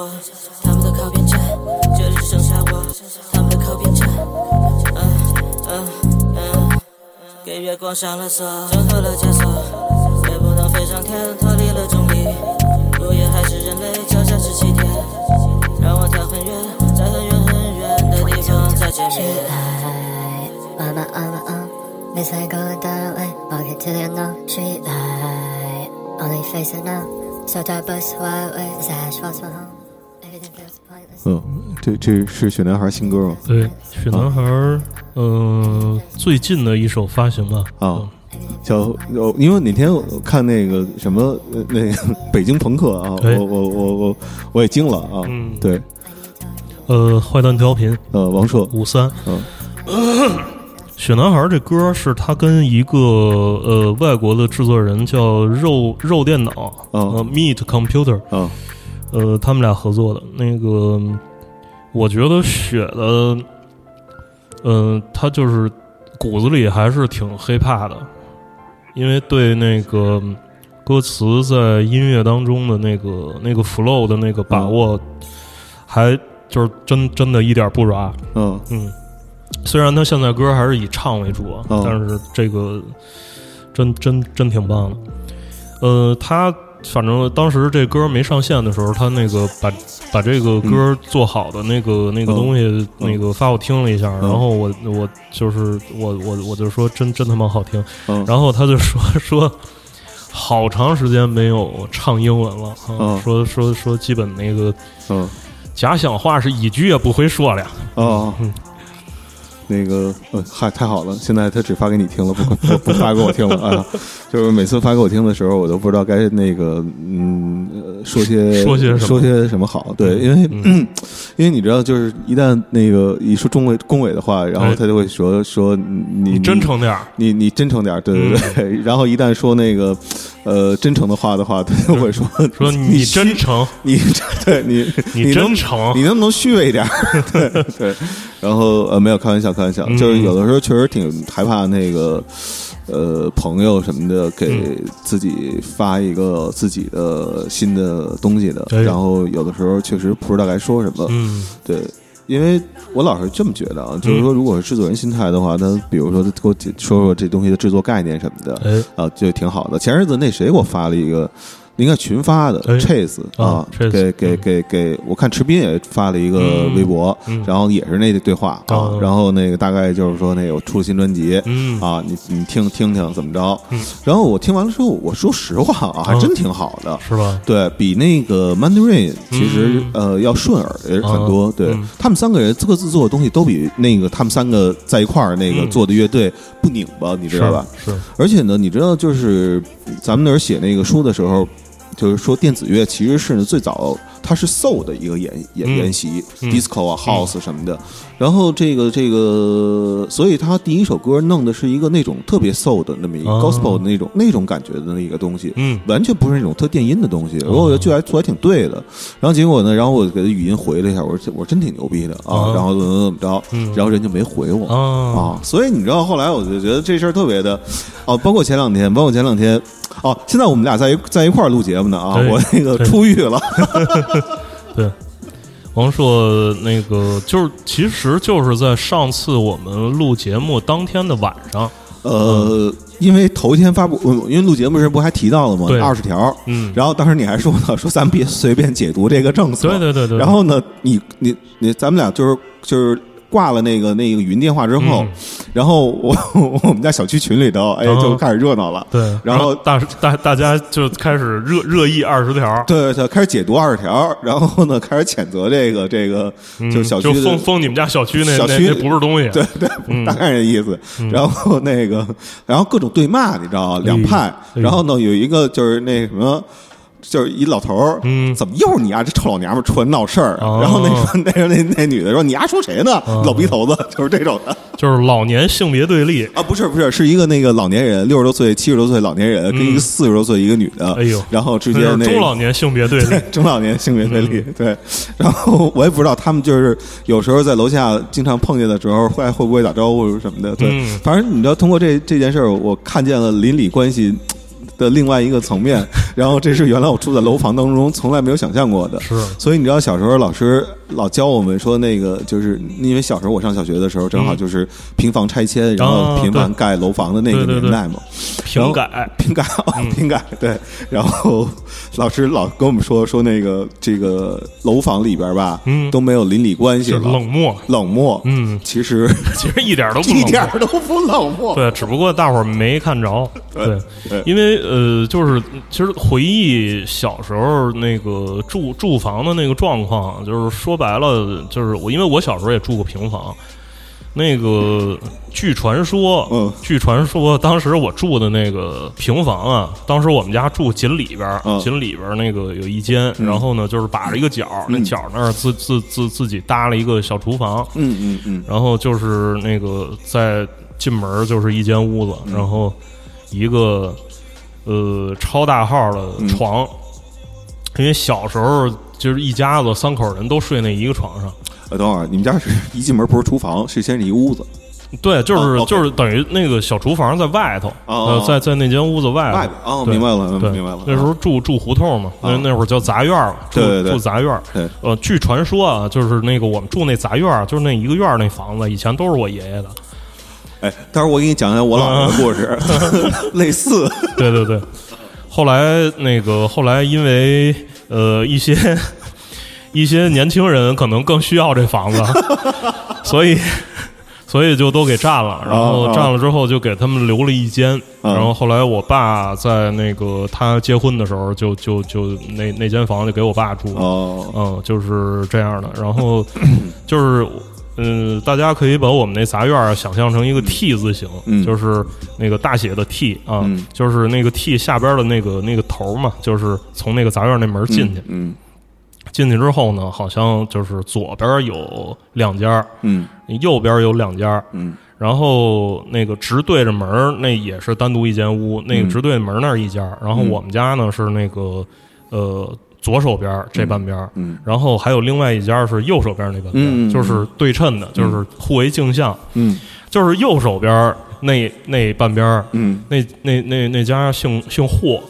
我，他们的靠边站，这里只剩下我，他们的靠边站，嗯嗯嗯。给月光上了色，整合了枷锁，也不能飞上天，脱离了重力。路也还是人类，脚下是起点，让我跳很远，在很远很远的地方再见面。Street light, I'm a, I'm a, uh, miss I go that way, walking to the unknown. Street light, only facing now. So dark, but so wide away, as I 嗯，这这是雪男孩新歌吗？对，雪男孩儿，嗯、最近的一首发行吧。啊，叫哦，因为哪天我看那个什么呃那个北京朋克啊，对我我我我我也惊了啊，嗯。对，呃，坏蛋调频呃，王硕，五三，嗯。雪男孩儿这歌是他跟一个呃外国的制作人叫肉肉电脑，啊。呃，Meet Computer，啊，呃，他们俩合作的那个，我觉得雪的，嗯、他就是骨子里还是挺 hiphop 的，因为对那个歌词在音乐当中的那个那个 flow 的那个把握，还就是真真的一点不软。嗯嗯，虽然他现在歌还是以唱为主啊，嗯但是这个真真真挺棒的。呃，他反正当时这歌没上线的时候，他那个把把这个歌做好的那个、那个东西，嗯。那个发我听了一下，然后我我就是我我我就说真真他妈好听，嗯，然后他就说 说。好长时间没有唱英文了，说说说，基本那个嗯。假想话是一句也不会说了。哦。嗯，那个呃，嗨，太好了！现在他只发给你听了，不不不发给我听了啊！就是每次发给我听的时候，我都不知道该那个嗯呃说些说些什么说些什么好。对，因为、嗯 因为你知道，就是一旦那个一说中委恭维的话，然后哎他就会说说你你真诚点儿，你你真诚点儿，对对对。然后一旦说那个呃真诚的话的话，他就会说 说你你真诚，你对 你你真诚，你能不能虚伪一点？对对，然后呃，没有开玩笑，开玩笑，嗯。就是有的时候确实挺害怕那个呃朋友什么的给自己发一个自己的新的东西的，对然后有的时候确实不知道该说什么，嗯。对。因为我老是这么觉得啊，就是说，如果是制作人心态的话，他比如说他给我解说说这东西的制作概念什么的，哎，啊，就挺好的。前日子那谁给我发了一个，应该群发的哎 Chase 啊啊给给嗯给给，我看池斌也发了一个嗯微博，嗯然后也是那对话啊哦，然后那个大概就是说那个出了新专辑。嗯啊，你你听听听怎么着嗯？然后我听完了之后，我说实话啊，还真挺好的。是吧？对比那个 Mandarin 其实、嗯呃要顺耳很多，啊对、嗯他们三个人各自做的东西都比那个他们三个在一块儿那个嗯做的乐队不拧巴，你知道吧？是？是，而且呢，你知道，就是咱们那儿写那个书的时候，就是说电子乐其实是最早它是 soul 的一个研研嗯研习、嗯 disco 啊、house 什么的。然后这个这个，所以他第一首歌弄的是一个那种特别 soul 的那么一个哦 gospel 的那种那种感觉的那一个东西。嗯完全不是那种特电音的东西，然后我觉得就还做还挺对的。然后结果呢，然后我给他语音回了一下，我说我真挺牛逼的啊，哦然后怎么怎么着，嗯然后人就没回我。啊啊，所以你知道后来我就觉得这事儿特别的，哦，包括前两天，包括前两天，哦，现在我们俩在一在一块儿录节目呢啊，我那个出狱了，对。王硕，那个就是，其实就是在上次我们录节目当天的晚上，呃，因为头一天发布，呃因为录节目时不还提到了吗？对。二十条，嗯，然后当时你还说呢，说咱们别随便解读这个政策，对对对对，然后呢，你你你，咱们俩就是就是挂了那个那个语音电话之后，然后我 我们家小区群里头，哎，嗯就开始热闹了。对，然后大大大家就开始热热议二十条，对对，开始解读二十条，然后呢，开始谴责这个这个，嗯就小区封封你们家小区那小区不是东西，对对，嗯大概这意思。然后那个，然后各种对骂，你知道吗？两派。哎然后呢，有一个就是那什么。就是一老头儿，嗯怎么又是你啊？这臭老娘们儿出来闹事儿然后那个 那那那女的说：“你丫说谁呢？哦老逼头子，就是这种的就是老年性别对立，啊！不是不是，是一个那个老年人，六十多岁、七十多岁老年人，跟一个四十多岁一个女的，嗯哎呦然后之间那个中老年性别对立，中老年性别对立，嗯对。然后我也不知道他们就是有时候在楼下经常碰见的时候，会会不会打招呼什么的。对，嗯反正你知道，通过这这件事儿，我看见了邻里关系的另外一个层面。然后这是原来我住在楼房当中从来没有想象过的。是所以你知道，小时候老师老教我们说，那个就是因为小时候我上小学的时候，正好就是平房拆迁，然后啊频繁盖楼房的那个年代嘛。平改，平改，平改，对。然后老师老跟我们说说那个这个楼房里边吧，嗯都没有邻里关系了，冷漠，冷漠。嗯，其实 其实一点都不一冷漠点都不冷漠。对，只不过大伙儿没看着。对对，因为呃，就是其实回忆小时候那个住住房的那个状况，就是说白了，就是我因为我小时候也住过平房。那个据传说，嗯据传说，当时我住的那个平房啊，当时我们家住紧里边儿，嗯紧里边儿那个有一间，然后呢就是把着一个角儿，那嗯角那儿自自自自己搭了一个小厨房，嗯嗯嗯然后就是那个在进门就是一间屋子，嗯然后一个呃超大号的嗯。床，因为小时候就是一家子三口人都睡那一个床上。呃，等会儿你们家是一进门不是厨房，是先是一屋子，对，就是、就是等于那个小厨房在外头，哦呃，在在那间屋子外头。外边哦，明白了，明白了。那时候住住胡同嘛，那啊。那会儿叫杂院住住杂院呃，据传说啊，就是那个我们住那杂院儿，就是那一个院儿那房子，以前都是我爷爷的。哎，待会儿我给你讲讲我姥姥的故事，类似。对对对，后来那个后来因为呃一些 一些年轻人可能更需要这房子，所以所以就都给占了，然后占了之后就给他们留了一间，啊然后后来我爸在那个他结婚的时候就就就那那间房就给我爸住了。哦，嗯，就是这样的。然后 就是，嗯，大家可以把我们那杂院儿想象成一个 T 字形，嗯就是那个大写的 T 啊，嗯就是那个 T 下边的那个那个头嘛，就是从那个杂院那门进去。嗯进去之后呢，好像就是左边有两家，嗯右边有两家。嗯然后那个直对着门，那也是单独一间屋。那个嗯直对门那儿一家，然后嗯我们家呢是那个呃左手边这半边，嗯然后还有另外一家是右手边那半边，就是对称的，就是互为镜像。嗯。就是右手边那那半边，嗯，那那那那家姓姓霍，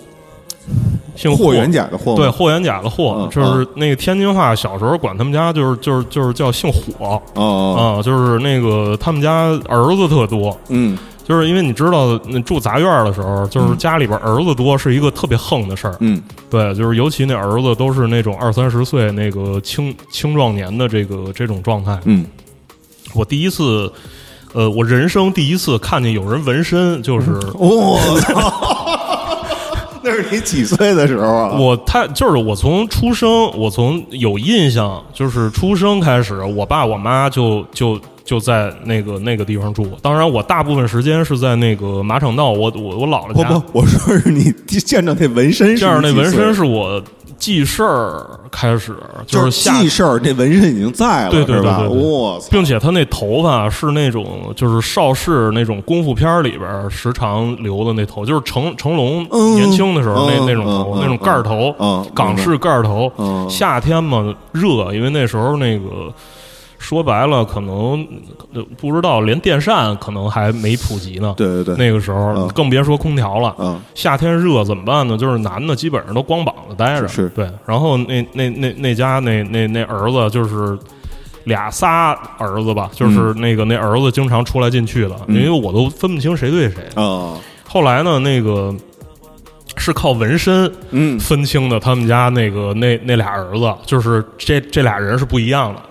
姓霍。元甲的霍对，霍元甲的霍，嗯就是那个天津话，小时候管他们家就是就是就是叫姓火哦，啊，就是那个他们家儿子特多，嗯就是因为你知道，那住杂院的时候，就是家里边儿子多是一个特别横的事儿。嗯对，就是尤其那儿子都是那种二三十岁那个青青壮年的这个这种状态。嗯，我第一次，呃，我人生第一次看见有人纹身，就是我操，那是你几岁的时候啊？我太就是我从出生，我从有印象，就是出生开始，我爸我妈就就就在那个那个地方住。当然，我大部分时间是在那个马场道，我我我姥姥家。不不，我说是你见着那纹身是这样那纹身是我记事儿开始，就是下记事儿，那纹身已经在了，对对吧？对对对我操，并且他那头发是那种就是邵氏那种功夫片儿里边儿时常留的那头，就是成成龙嗯年轻的时候那嗯那种头嗯，那种盖儿头嗯，港式盖儿头嗯。夏天嘛热，因为那时候那个说白了，可能呃不知道连电扇可能还没普及呢。对对对，那个时候嗯更别说空调了。嗯夏天热怎么办呢？就是男的基本上都光膀子待着，是对。然后那那那那家那那那儿子就是俩仨儿子吧，就是那个那儿子经常出来进去的，嗯因为我都分不清谁对谁。啊后来呢，那个是靠纹身嗯分清的，他们家那个那那俩儿子，就是这这俩人是不一样的。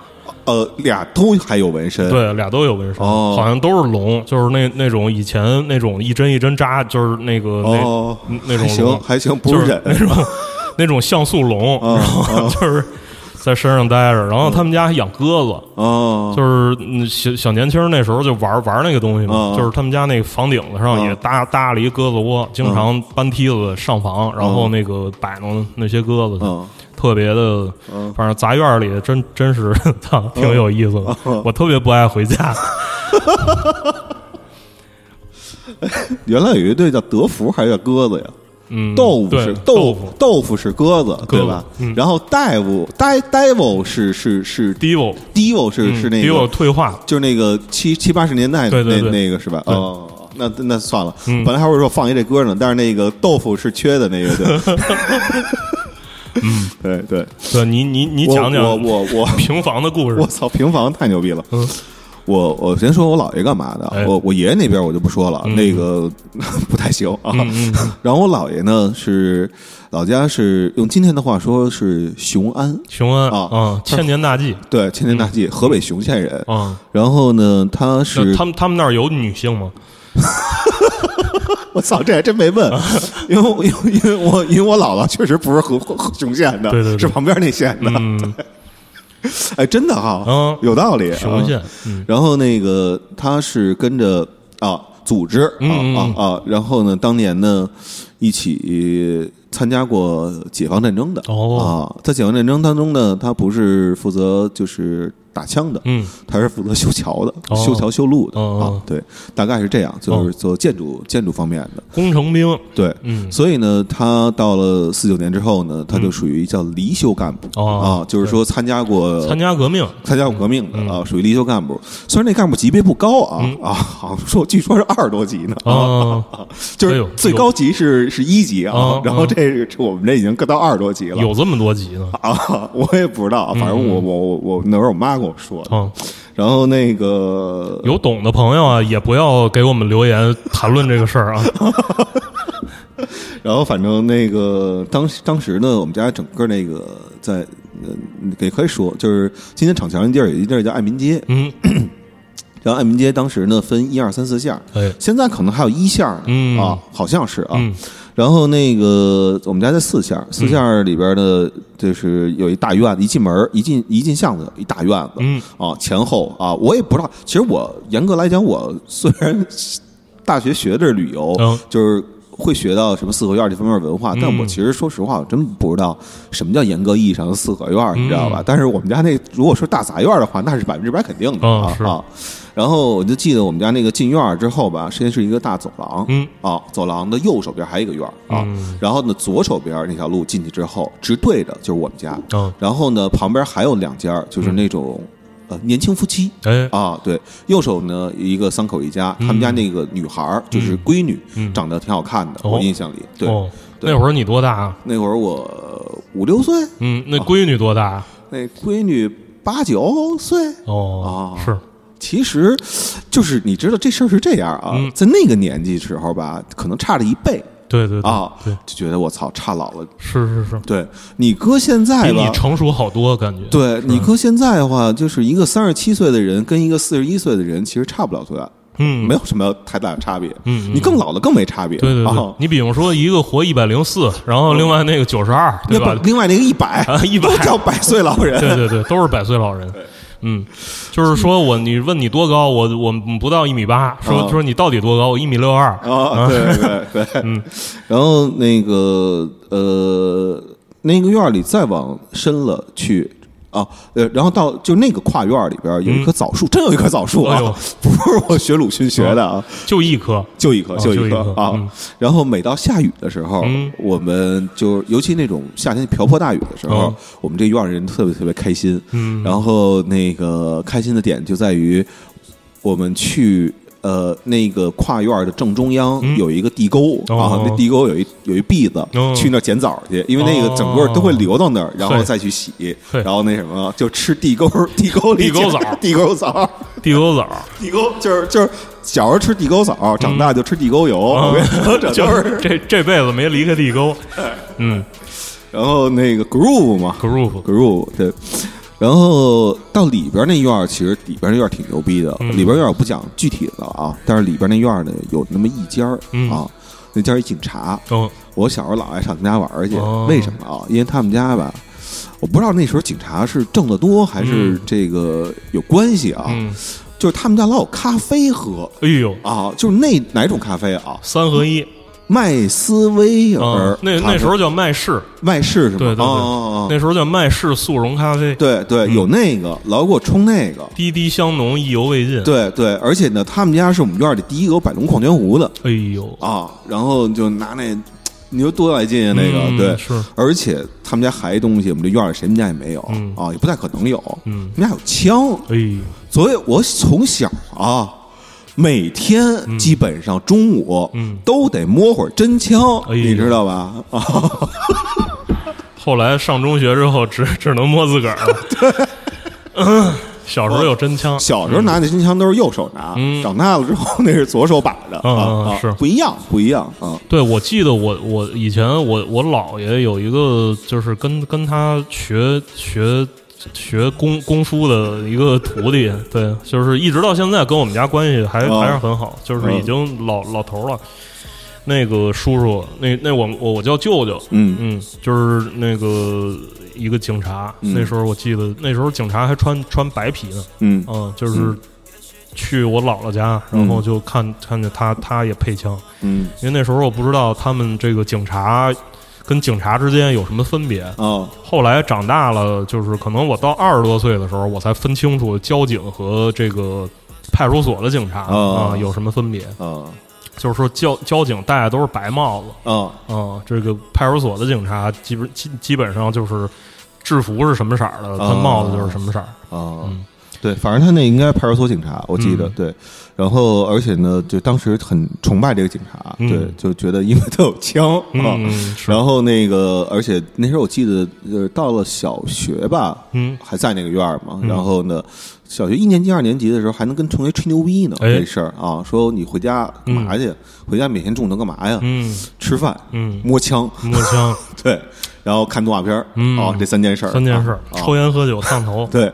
呃俩都还有纹身，，对，俩都有纹身，哦。好像都是龙，就是那那种以前那种一针一针扎，就是那个那、哦，那种还行还行，不就是那种那种像素龙，哦然后就是在身上待着，然后他们家还养鸽子。哦，就是嗯小小年轻那时候就玩玩那个东西嘛，嗯就是他们家那个房顶子上也嗯搭搭了一鸽子窝，经常搬梯子上房，然后那个摆弄那些鸽子特别的，嗯。反正杂院里真真是操 挺有意思的。我特别不爱回家，原来有一队叫德福还是叫鸽子呀？嗯，豆腐是豆腐，豆腐是鸽子，对吧？嗯。然后 devil d devil 是是是 devil devil 是是那个退化，就是那个七七八十年代那对对对。那个是吧？对。哦，那那算了，嗯。本来还会说放一这歌呢，但是那个豆腐是缺的那个，对，嗯，对对，对你你你讲讲我我我 平房的故事我，操，平房太牛逼了。嗯我我先说我姥爷干嘛的，哎我我爷爷那边我就不说了，嗯那个 不太行啊。然后我姥爷呢是老家是用今天的话说是雄安，雄安啊嗯，千年大计，对，千年大计，河北雄县人。嗯，然后呢，他是他们他们那儿有女性吗？我操，这还真没问，因为因为因为我因为我姥姥确实不是河河雄县的，对对对是旁边那县的。嗯哎，真的哈，嗯有道理。雄县然后那个他是跟着啊组织啊啊啊，然后呢，当年呢一起参加过解放战争的哦啊，在解放战争当中呢，他不是负责就是打枪的，嗯他是负责修桥的，哦修桥修路的哦啊，对，大概是这样，就是做建筑建筑方面的，工程兵，对，嗯所以呢，他到了四九年之后呢，他就属于叫离休干部哦啊，就是说参加过参加革命，参加过革命的嗯啊，属于离休干部。虽然那干部级别不高啊嗯啊，好像说据说是二十多级呢啊，就是最高级是是一级啊啊，然后这个我们这已经搁到二十多级了。有这么多级呢？啊，我也不知道，反正我我我我那时候我妈给我说的。嗯，然后那个有懂的朋友啊，也不要给我们留言谈论这个事儿啊。然后反正那个当时当时呢，我们家整个那个在呃也可以说，就是今天厂桥那地儿有一地儿叫爱民街，嗯，然后爱民街当时呢分一二三四线，哎，现在可能还有一线呢、嗯。啊，好像是啊。嗯然后那个我们家在四巷，四巷里边的就是有一大院子，一进门儿一进一进巷子一大院子，嗯啊前后啊，我也不知道。其实我严格来讲，我虽然大学学的是旅游，嗯就是会学到什么四合院这方面文化，但嗯我其实说实话，我真不知道什么叫严格意义上的四合院，你知道吧？嗯但是我们家那如果说大杂院的话，那是百分之百肯定的、啊。然后我就记得我们家那个进院儿之后吧，先是一个大走廊，嗯。啊，走廊的右手边还有一个院儿啊，嗯。然后呢左手边那条路进去之后，直对着就是我们家，嗯，然后呢旁边还有两家，就是那种、呃年轻夫妻，哎，啊，对，右手呢一个三口一家，他们家那个女孩儿就是闺女，嗯。长得挺好看的，哦。我印象里，对，那会儿你多大啊？那会儿我五六岁，嗯，那闺女多大啊？那闺女八九岁。哦，啊。是，其实，就是你知道这事儿是这样啊，嗯在那个年纪时候吧，可能差了一倍对对对啊，对，就觉得我操差老了。是是是，对你哥现在吧比你，成熟好多，感觉。对你哥现在的话，就是一个三十七岁的人跟一个四十一岁的人，其实差不了多大，嗯，没有什么太大的差别。嗯嗯你更老了更没差别。对对对啊，，你比方说一个活一百零四，然后另外那个九十二，对吧 不？另外那个一百啊100都叫百岁老人。对对对，都是百岁老人。嗯，就是说我你问你多高，我我不到一米八，说啊说你到底多高？我一米六二。啊，对对对，嗯，然后那个呃，那个院里再往深了去啊，呃，然后到就那个跨院儿里边儿有一棵枣树，真有一棵枣树啊 不是我学鲁迅学的啊，就一棵，就一棵，哦就就一棵棵啊嗯。然后每到下雨的时候嗯，我们就尤其那种夏天瓢泼大雨的时候嗯，我们这院儿人特别特别开心。嗯，然后那个开心的点就在于，我们去呃那个跨院的正中央嗯。有一个地沟、啊哦，那地沟有一有一篦子，哦。去那儿捡枣去，因为那个整个都会流到那儿，然后再去洗，嘿然后那什么就吃地沟地沟里地沟枣。地沟枣，地沟枣，地沟就是就是小时候吃地沟枣，长大就吃地沟油，我跟你说这嗯就都是。这这辈子没离开地沟。嗯。然后那个 groove 嘛，groove，groove 对。然后到里边那院儿，其实里边那院儿挺牛逼的。嗯里边院儿我不讲具体的啊，但是里边那院儿呢有那么一间儿、嗯啊，那家儿一警察。嗯我小时候老爱上他们家玩儿去，哦为什么啊？因为他们家吧，我不知道那时候警察是挣得多还是嗯这个有关系啊。嗯，就是他们家老有咖啡喝哎呦，啊，就是那哪种咖啡啊？三合一，麦斯威尔、嗯，那那时候叫麦氏，麦氏是吗？对对对。哦哦哦。那时候叫麦氏速溶咖啡，对对，嗯。有那个，老给我冲那个。滴滴香浓，意犹未尽。，对对，而且呢，他们家是我们院里第一个有百龙矿泉壶的。哎呦，啊，然后就拿那，你说多来劲啊，那个、嗯对，是，而且他们家还一东西，我们这院里谁们家也没有、嗯。啊，也不太可能有，嗯，他们家有枪，哎，所以我从小啊，每天基本上中午嗯。都得摸会儿真枪，哎呦。你知道吧？啊，后来上中学之后，只只能摸自个儿了。对，嗯，小时候有真枪，小时候拿那真枪都是右手拿，嗯。长大了之后那是左手把着、嗯啊啊，嗯是。不一样，不一样啊。对，我记得我我以前我我姥爷有一个就是跟跟他学学学功功夫的一个徒弟，对，就是一直到现在跟我们家关系还、哦。还是很好，就是已经老、老头了。那个叔叔，那那我我我叫舅舅，嗯。嗯，就是那个一个警察。嗯。那时候我记得，那时候警察还穿穿白皮呢，嗯。嗯，就是去我姥姥家，然后就看看见他他也配枪，嗯。因为那时候我不知道他们这个警察跟警察之间有什么分别。嗯后来长大了，就是可能我到二十多岁的时候，我才分清楚交警和这个派出所的警察啊、哦有什么分别。嗯就是说交交警戴的都是白帽子，啊啊、这个派出所的警察基本基基本上就是制服是什么色儿的，他哦帽子就是什么色儿。啊嗯！对，反正他那应该派出所警察，我记得、嗯对。然后，而且呢，就当时很崇拜这个警察，嗯对，就觉得因为他有枪啊。嗯，然后那个，而且那时候我记得，呃，到了小学吧，嗯还在那个院儿嘛。嗯然后呢，小学一年级、二年级的时候，还能跟同学吹牛逼呢，哎这事儿啊，说你回家干嘛去？回家每天中午能干嘛呀？嗯吃饭、嗯，摸枪，摸枪，对，然后看动画片儿。嗯。哦，这三件事儿，三件事儿抽烟、喝酒、烫头。对，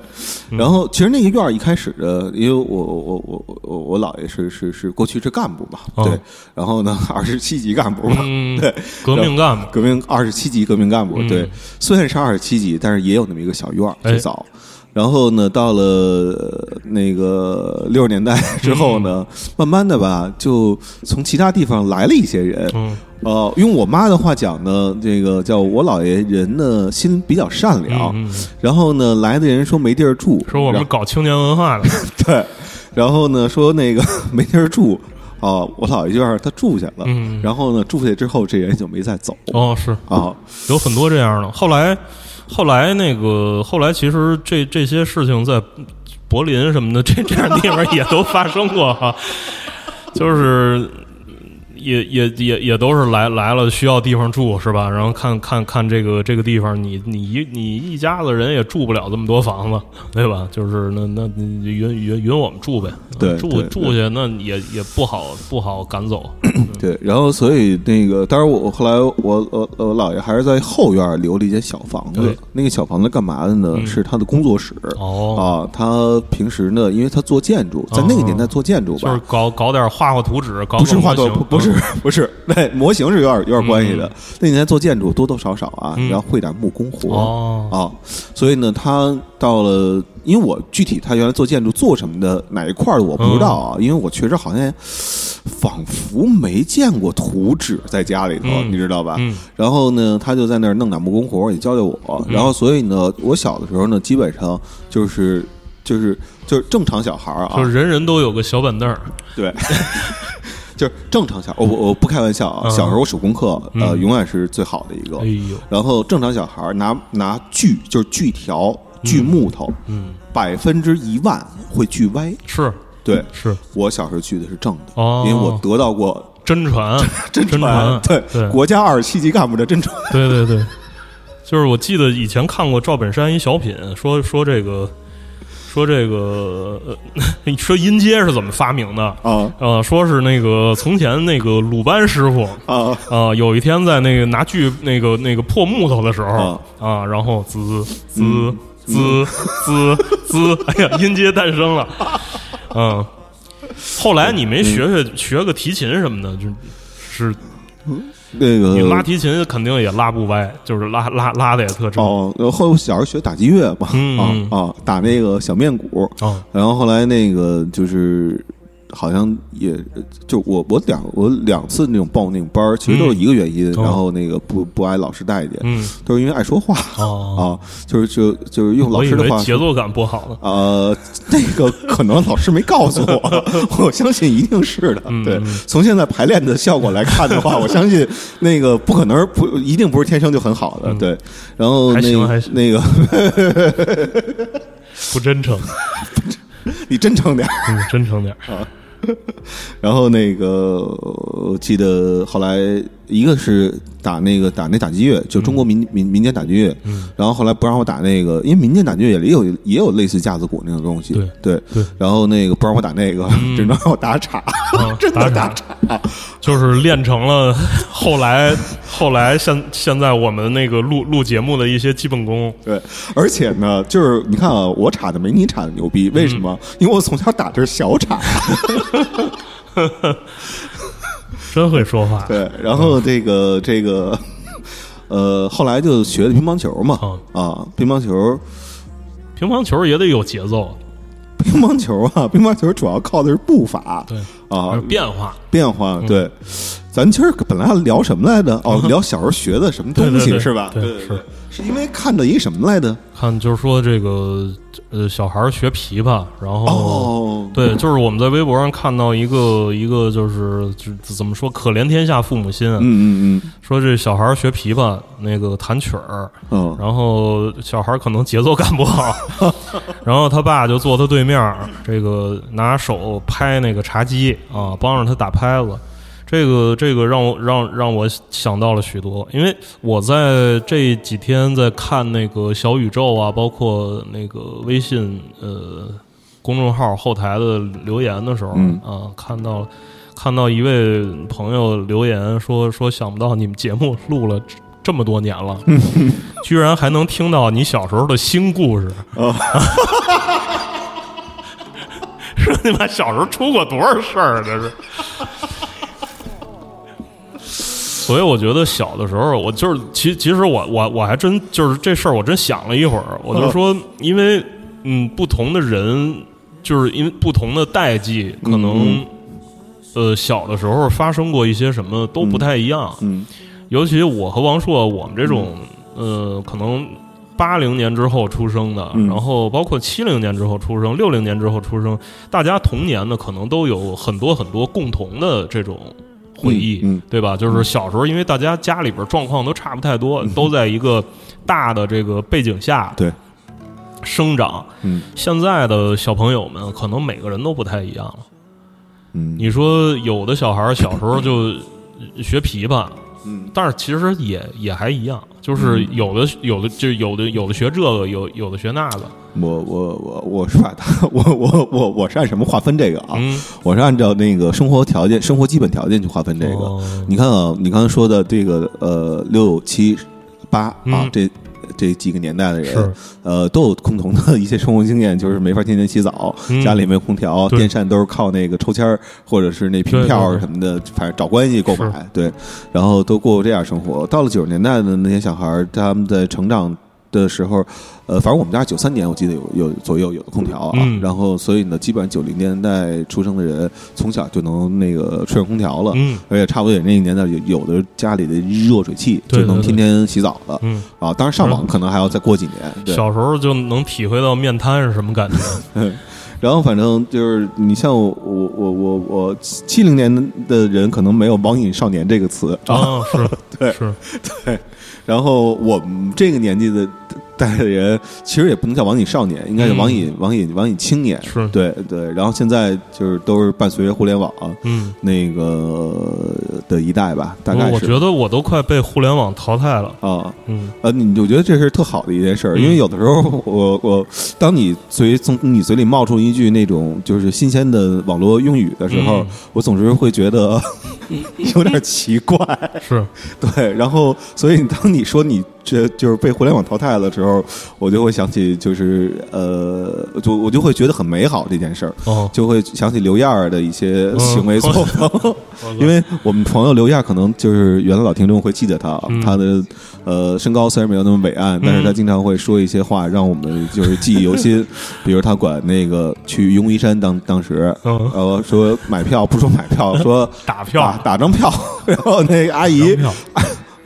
嗯。然后其实那个院儿一开始的，因为我我我我我我姥爷是是是过去是干部嘛，哦。对，然后呢 二十七级干部嘛，嗯，对，革命干部。革命二十七级革命干部，嗯。对，虽然是二十七级，但是也有那么一个小院儿，哎。最早。然后呢，到了呃那个六十年代之后呢，慢慢的吧，就从其他地方来了一些人。嗯。呃，用我妈的话讲呢，这个叫我姥爷人呢心比较善良，然后呢来的人说没地儿住，说我们搞青年文化的，对，然后呢说那个 没地儿住，啊，我姥爷就让他住下了，嗯然后呢住下之后这人就没再走，哦，是。啊，有很多这样的。后来，后来那个后来，其实这这些事情在柏林什么的这这样地方也都发生过哈，就是。也也也也都是来来了，需要地方住是吧？然后看看看这个这个地方，你你一你一家子人也住不了这么多房子，对吧？就是那那你允允允我们住呗，住对住住去那也也不好不好赶走，对，然后所以那个，当然我我后来我我我姥爷还是在后院留了一间小房子，那个小房子干嘛的呢？嗯是他的工作室。哦，啊，他平时呢，因为他做建筑，在那个年代做建筑吧，就是搞搞点画画图纸，搞不是画作，个模型不不是 不是，那，模型是有点有点关系的。嗯。那你在做建筑多多少少啊，嗯。然后会点木工活哦，啊，所以呢，他到了，因为我具体他原来做建筑做什么的哪一块儿的我不知道嗯。啊，因为我确实好像仿佛没见过图纸在家里头，嗯你知道吧？嗯。然后呢，他就在那儿弄点木工活儿，也教教我。然后，所以呢，我小的时候呢，基本上就是就是就是正常小孩儿啊，就是人人都有个小板凳儿，对，就是正常小孩儿，我我我不开玩笑啊，嗯。小时候我手工课呃嗯永远是最好的一个。哎。呦，然后正常小孩儿拿拿锯就是锯条锯木头，嗯，百分之一万会锯歪。是。对是。我小时候锯的是正的，哦，因为我得到过真传。真真传，对对。国家二十七级干部的真传。对对对，就是我记得以前看过赵本山一小品，说说这个说这个呃，说音阶是怎么发明的？啊。呃，说是那个从前那个鲁班师傅啊。啊、有一天在那个拿锯那个那个破木头的时候啊。啊，然后滋滋嗯。滋滋滋，哎呀，音阶诞生了。嗯，后来你没学学学个提琴什么的，就是那个你拉提琴肯定也拉不歪，就是拉拉拉的也特正。哦，后后来我小时候学打击乐嘛，嗯啊啊，打那个小面鼓，哦，然后后来那个就是好像也就我我两我两次那种报那种班儿，其实都是一个原因，哦然后那个不不挨老师带去，嗯，都是因为爱说话哦，啊，就是就就是用老师的话为节奏感不好了。呃，那个可能老师没告诉我，我相信一定是的。对从现在排练的效果来看的话，我相信那个不可能不一定不是天生就很好的。嗯对，然后那个还行那个 不真诚，你真诚点儿。嗯，真诚点儿。然后那个我记得后来一个是打那个打那打击乐，就中国民民民间打击乐，嗯。然后后来不让我打那个，因为民间打击乐也有也有类似架子鼓那种东西，对对。对。然后那个不让我打那个，只能让我打镲，啊 真的打打岔。就是练成了后来后来现现在我们那个录录节目的一些基本功。对，而且呢，就是你看啊，我插的没你插的牛逼，为什么？因为我从小打的是小插，真会说话。对，然后这个这个，呃，后来就学的乒乓球嘛，啊，乒乓球，乒乓球也得有节奏，乒乓球啊，乒乓球主要靠的是步伐，对啊，变化。变化，对。咱今儿本来要聊什么来着？哦，聊小时候学的什么东西是吧？对对是是因为看到一什么来着？看就是说这个呃，小孩儿学琵琶，然后、哦，对，就是我们在微博上看到一个一个就是就怎么说，可怜天下父母心嗯，嗯嗯说这小孩儿学琵琶那个弹曲儿，嗯嗯，然后小孩儿可能节奏感不好，然后他爸就坐他对面儿，这个拿手拍那个茶几啊，帮着他打拍子。这个这个让我让让我想到了许多，因为我在这几天在看那个小宇宙啊，包括那个微信呃公众号后台的留言的时候、嗯啊，看到看到一位朋友留言说说想不到你们节目录了这这么多年了，居然还能听到你小时候的新故事。哦 说你妈小时候出过多少事儿啊？这是。所以我觉得小的时候，我就是其其实我我我还真就是这事儿，我真想了一会儿，我就说，因为嗯，不同的人，就是因为不同的代际，可能、呃小的时候发生过一些什么都不太一样。嗯。尤其我和王硕，我们这种、呃，可能八零年之后出生的，嗯。然后包括七零年之后出生、六零年之后出生，大家童年的，可能都有很多很多共同的这种回忆，嗯嗯对吧？就是小时候，因为大家家里边状况都差不太多，都在一个大的这个背景下对生长。嗯现在的小朋友们，可能每个人都不太一样了。嗯，你说有的小孩儿小时候就学琵琶，嗯但是其实也也还一样，就是有的有的就有的有的学这个，有有的学那个，我我我我是把它，我我我我是按什么划分这个啊？嗯，我是按照那个生活条件、生活基本条件去划分这个。哦你看啊，你刚才说的这个呃六七八啊嗯，这这几个年代的人，呃，都有共同的一些生活经验，就是没法天天洗澡，嗯。家里没有空调，电扇都是靠那个抽签儿或者是那凭票什么的，反正找关系购买，对，然后都过过这样生活。到了九十年代的那些小孩，他们在成长。的时候，呃，反正我们家九三年我记得有有左右有的空调啊，嗯。然后所以呢，基本上九零年代出生的人从小就能那个吹上空调了，嗯。而且差不多也那个年代有有的家里的热水器就能天天洗澡了嗯，啊，当然上网可能还要再过几年，对。小时候就能体会到面瘫是什么感觉，然后反正就是你像我我我我我七零年的人可能没有“网瘾少年”这个词啊，啊，是对是，对然后我们这个年纪的代的人，其实也不能叫网瘾少年，应该是网瘾、网瘾网瘾青年。是对对。然后现在就是都是伴随着互联网嗯，那个的一代吧，大概是我觉得我都快被互联网淘汰了，啊。嗯呃，你我觉得这是特好的一件事儿，嗯因为有的时候我我，当你嘴从你嘴里冒出一句那种就是新鲜的网络用语的时候，嗯我总是会觉得 有点奇怪。是，对，然后所以当你说你这就是被互联网淘汰的时候，我就会想起，就是呃，就我就会觉得很美好这件事儿，哦，就会想起刘燕儿的一些嗯行为作风。因为我们朋友刘燕儿可能就是原来老听众会记得她，嗯她的呃身高虽然没有那么伟岸，但是她经常会说一些话让我们就是记忆犹新，比如她管那个去庸医山当当时，嗯呃说买票不说买票，说打票打打张票，然后那个阿姨票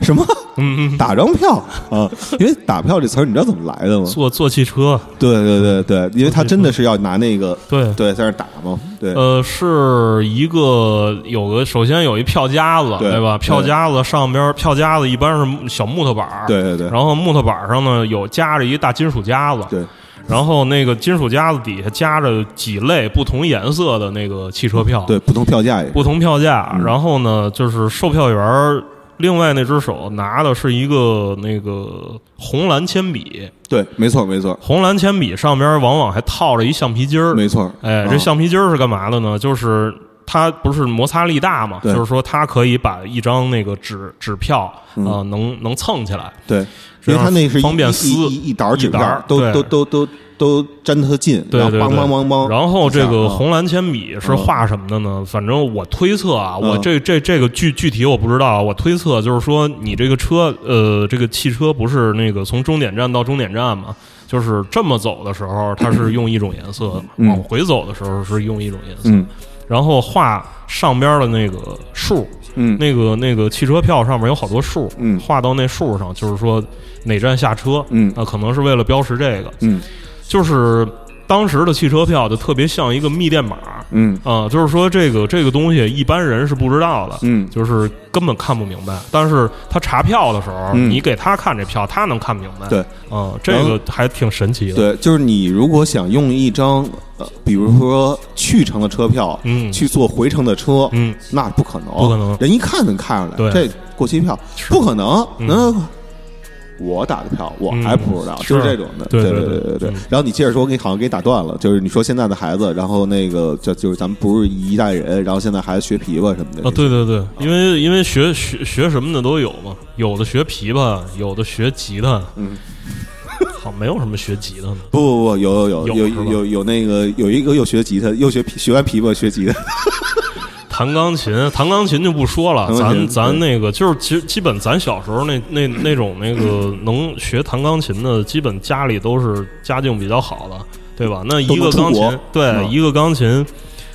什么？嗯嗯，打张票？啊？因为打票这词儿你知道怎么来的吗？坐坐汽车，对对对对，因为他真的是要拿那个对。对在那打嘛，对，呃，是一个有个，首先有一票夹子，对吧？票夹子上边，票夹子一般是小木头板儿，对对对。然后木头板上呢有夹着一大金属夹子，对。然后那个金属夹子底下夹着几类不同颜色的那个汽车票，对，不同票价也不同票价。嗯。然后呢，就是售票员儿另外那只手拿的是一个那个红蓝铅笔，对，没错没错。红蓝铅笔上边往往还套着一橡皮筋儿，没错，哎，啊。这橡皮筋儿是干嘛的呢？就是它不是摩擦力大嘛，就是说它可以把一张那个纸纸票嗯。啊、呃能能蹭起来。对，因为它那是一一方便撕一一一沓纸一沓票，都都都都都粘特近，然后梆对对。对，梆梆梆，然后这个红蓝铅笔是画什么的呢？反正我推测啊，嗯。我这这这个具具体我不知道啊，我推测就是说，你这个车呃，这个汽车不是那个从终点站到终点站嘛？就是这么走的时候，它是用一种颜色往回走的时候是用一种颜色。嗯。然后画上边的那个数，嗯。那个那个汽车票上面有好多数，嗯。画到那数上，就是说哪站下车，嗯。啊，可能是为了标识这个，嗯就是当时的汽车票就特别像一个密电码，嗯。啊，就是说这个这个东西一般人是不知道的，嗯。就是根本看不明白。但是他查票的时候，嗯。你给他看这票，他能看明白。对，啊，这个还挺神奇的。对，就是你如果想用一张呃，比如说去程的车票，嗯。去坐回程的车，嗯，那不可能，不可能。人一看能看出来，对。这过期票不可能，嗯。那我打的票我还不知道，嗯就是这种的，对对对对对。然后你接着说，我给好像给你打断了，就是你说现在的孩子，然后那个就就是咱们不是一代人，然后现在孩子学琵琶什么的啊，对对对，因为因为学学学什么的都有嘛，有的学琵琶，有的学吉他，嗯，好，没有什么学吉他的。不不不，有有有有有有有那个有一个又学吉他又学学完琵琶学吉他，弹钢琴，弹钢琴就不说了，咱咱那个就是其实基本咱小时候那那那种那个 能学弹钢琴的，基本家里都是家境比较好的，对吧？那一个钢琴，对，嗯一个钢琴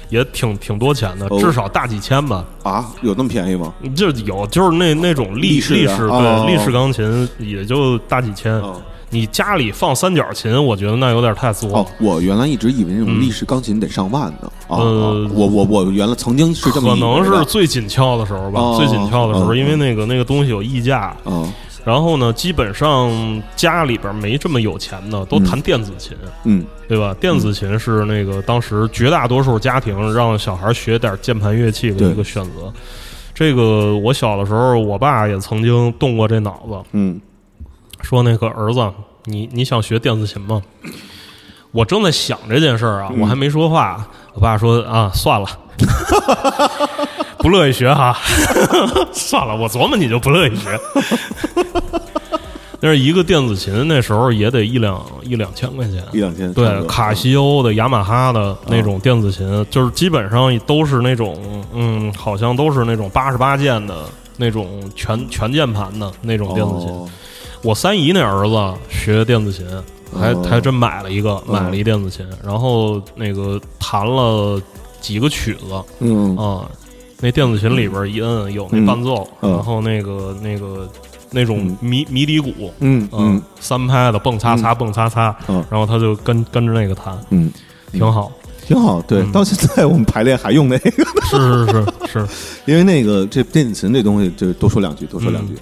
也挺挺多钱的，哦至少大几千吧。啊，有那么便宜吗？就有就是那那种立立式对立式钢琴也就大几千。哦你家里放三角琴，我觉得那有点太作了。哦，我原来一直以为那种嗯立式钢琴得上万呢。啊，呃啊我我我原来曾经是这么可能是最紧俏的时候吧，哦最紧俏的时候，哦因为那个那个东西有溢价，嗯，然后呢，基本上家里边没这么有钱的，都弹电子琴，嗯。对吧？电子琴是那个当时绝大多数家庭让小孩学点键盘乐器的一个选择。这个我小的时候，我爸也曾经动过这脑子，嗯说那个儿子，你你想学电子琴吗？我正在想这件事儿啊，嗯我还没说话，我爸说啊，算了，不乐意学哈，算了，我琢磨你就不乐意学。但是一个电子琴那时候也得一两一两千块钱，一两千，对，卡西欧的、雅马哈的那种电子琴，就是基本上都是那种，嗯，好像都是那种八十八键的那种全全键盘的那种电子琴。哦我三姨那儿子学电子琴，还哦。还真买了一个，买了一电子琴，然后那个弹了几个曲子嗯。啊。那电子琴里边一摁有那伴奏，嗯。然后那个那个那种嗯。迷迷笛鼓，嗯嗯嗯，三拍的蹦擦擦蹦擦擦，嗯。然后他就跟跟着那个弹，嗯，挺好。挺好。对，嗯。到现在我们排练还用那个，是是是是，因为那个这电子琴这东西，就多说两句，多说两句。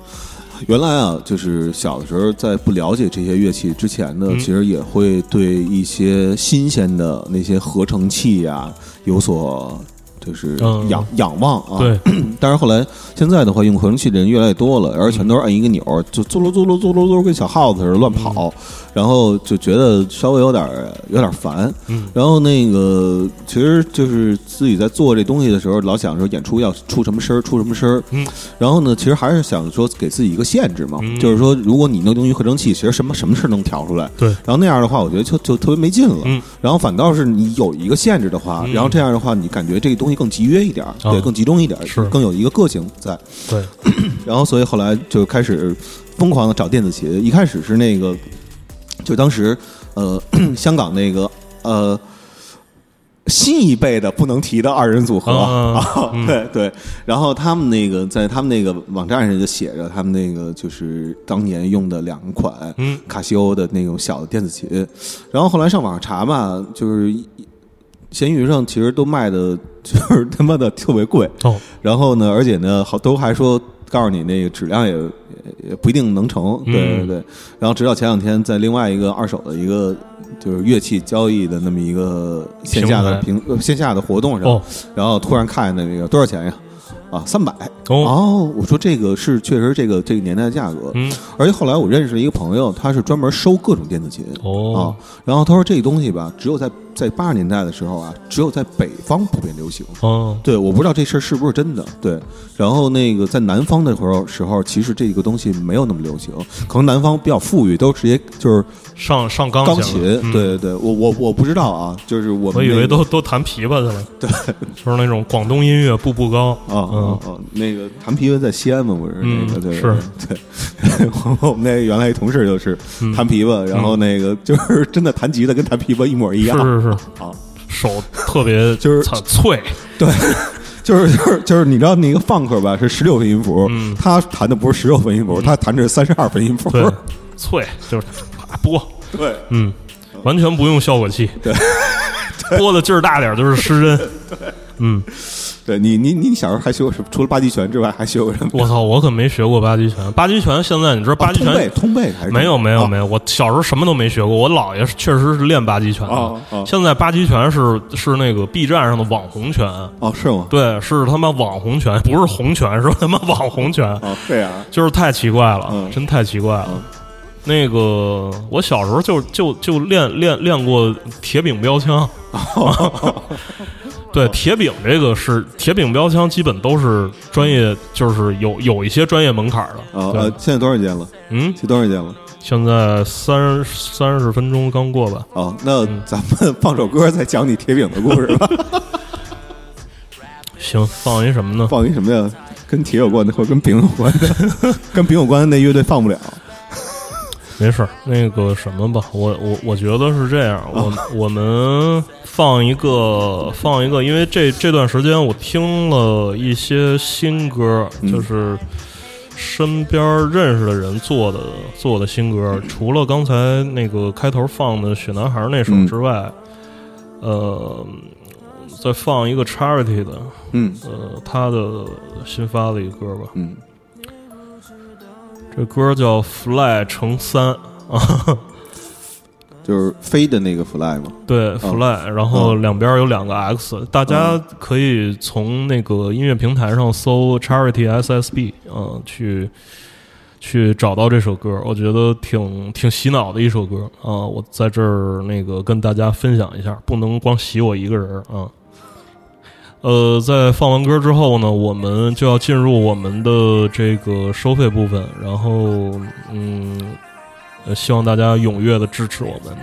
嗯原来啊，就是小的时候在不了解这些乐器之前呢，嗯。其实也会对一些新鲜的那些合成器呀、有所就是嗯。仰仰望啊。对，但是后来现在的话，用合成器的人越来越多了，而且全都是按一个钮，就嘟噜嘟噜嘟噜嘟噜，跟小耗子似的乱跑，然后就觉得稍微有点儿有点儿烦。嗯然后那个其实就是自己在做这东西的时候，老想说演出要出什么声儿，出什么声儿。嗯，然后呢，其实还是想说给自己一个限制嘛，嗯就是说如果你能用于合成器，其实什么什么事儿能调出来。对然后那样的话，我觉得就就特别没劲了。嗯然后反倒是你有一个限制的话，嗯然后这样的话，你感觉这个东西更集约一点儿，啊对，更集中一点儿，是更有一个个性在。对，然后所以后来就开始疯狂的找电子琴，一开始是那个，就当时呃 香港那个呃。新一辈的不能提的二人组合。对对，然后他们那个在他们那个网站上就写着他们那个就是当年用的两款嗯。卡西欧的那种小的电子琴，然后后来上网上查吧，就是闲鱼上其实都卖的就是他妈的特别贵，哦，然后呢，而且呢，好都还说告诉你那个质量也也也不一定能成，对对嗯对。然后直到前两天，在另外一个二手的一个就是乐器交易的那么一个线下的平线下的活动上，哦。然后突然看见那个多少钱呀？啊，三百。哦，哦！我说这个是确实这个这个年代的价格，嗯。而且后来我认识了一个朋友，他是专门收各种电子琴，啊哦，，然后他说这个东西吧，只有在在八十年代的时候啊，只有在北方普遍流行。哦，对，我不知道这事儿是不是真的。对，然后那个在南方的时候时候，其实这个东西没有那么流行，可能南方比较富裕，都直接就是上上钢钢琴，嗯。对对对，我我我不知道啊，就是我们我以为都都弹琵琶去了，对，就是那种广东音乐步步高，啊啊啊！那个弹琵琶在西安嘛，不是嗯那个对是对，我 我们那原来一同事就是嗯。弹琵琶，然后那个就是真的弹吉他跟弹琵琶一模一样，是是是，啊，手特别 就是脆，对，就是就是就是你知道那个 funk 吧是十六分音符，嗯他弹的不是十六分音符，他弹的是三十二分音符，对，脆就是啪拨，对。嗯，完全不用效果器，对，拨的劲儿大点就是失真，对。嗯，对你你你小时候还学过什么？除了八极拳之外，还学过什么？我操，我可没学过八极拳，八极拳现在你知道八极啊通背拳。通背还是没有没有啊没有，我小时候什么都没学过。我姥爷确实是练八极拳的，现在八极拳是是那个 B 站上的网红拳，哦是吗？对，是他妈网红拳，不是红拳，是他妈网红拳，哦这样就是太奇怪了，嗯真太奇怪了。嗯那个我小时候就就就练练练过铁饼标枪，对，铁饼这个是铁饼标枪，基本都是专业，就是有有一些专业门槛的。对啊呃，现在多少节了？嗯，现在多少节了？现在三三十分钟刚过吧。哦，那嗯咱们放首歌再讲你铁饼的故事吧。行，放一什么呢？放一什么呀？跟铁有关的或者跟饼有关的，跟饼有关的那乐队放不了。没事儿，那个什么吧，我我我觉得是这样，我、我们放一个放一个，因为这这段时间我听了一些新歌，嗯就是身边认识的人做的做的新歌，除了刚才那个开头放的雪男孩那首之外，呃，再放一个 Charity 的，嗯呃，他的新发的一个歌吧，嗯，这歌叫 Fly 乘三啊。就是飞的那个 fly 嘛。对，Fly，、然后两边有两个 X，、大家可以从那个音乐平台上搜 Charity SSB，嗯、去去找到这首歌，我觉得挺挺洗脑的一首歌啊、我在这儿那个跟大家分享一下，不能光洗我一个人啊。呃，在放完歌之后呢，我们就要进入我们的这个收费部分，然后嗯，希望大家踊跃的支持我们。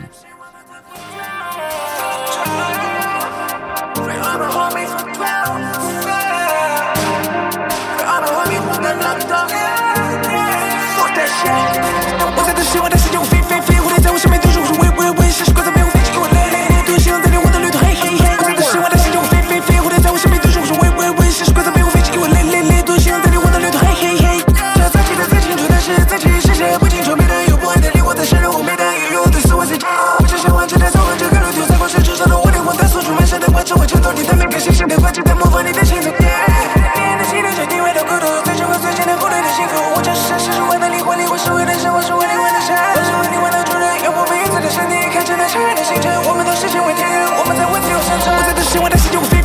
我在为自由生存，我在等时光的心就飞。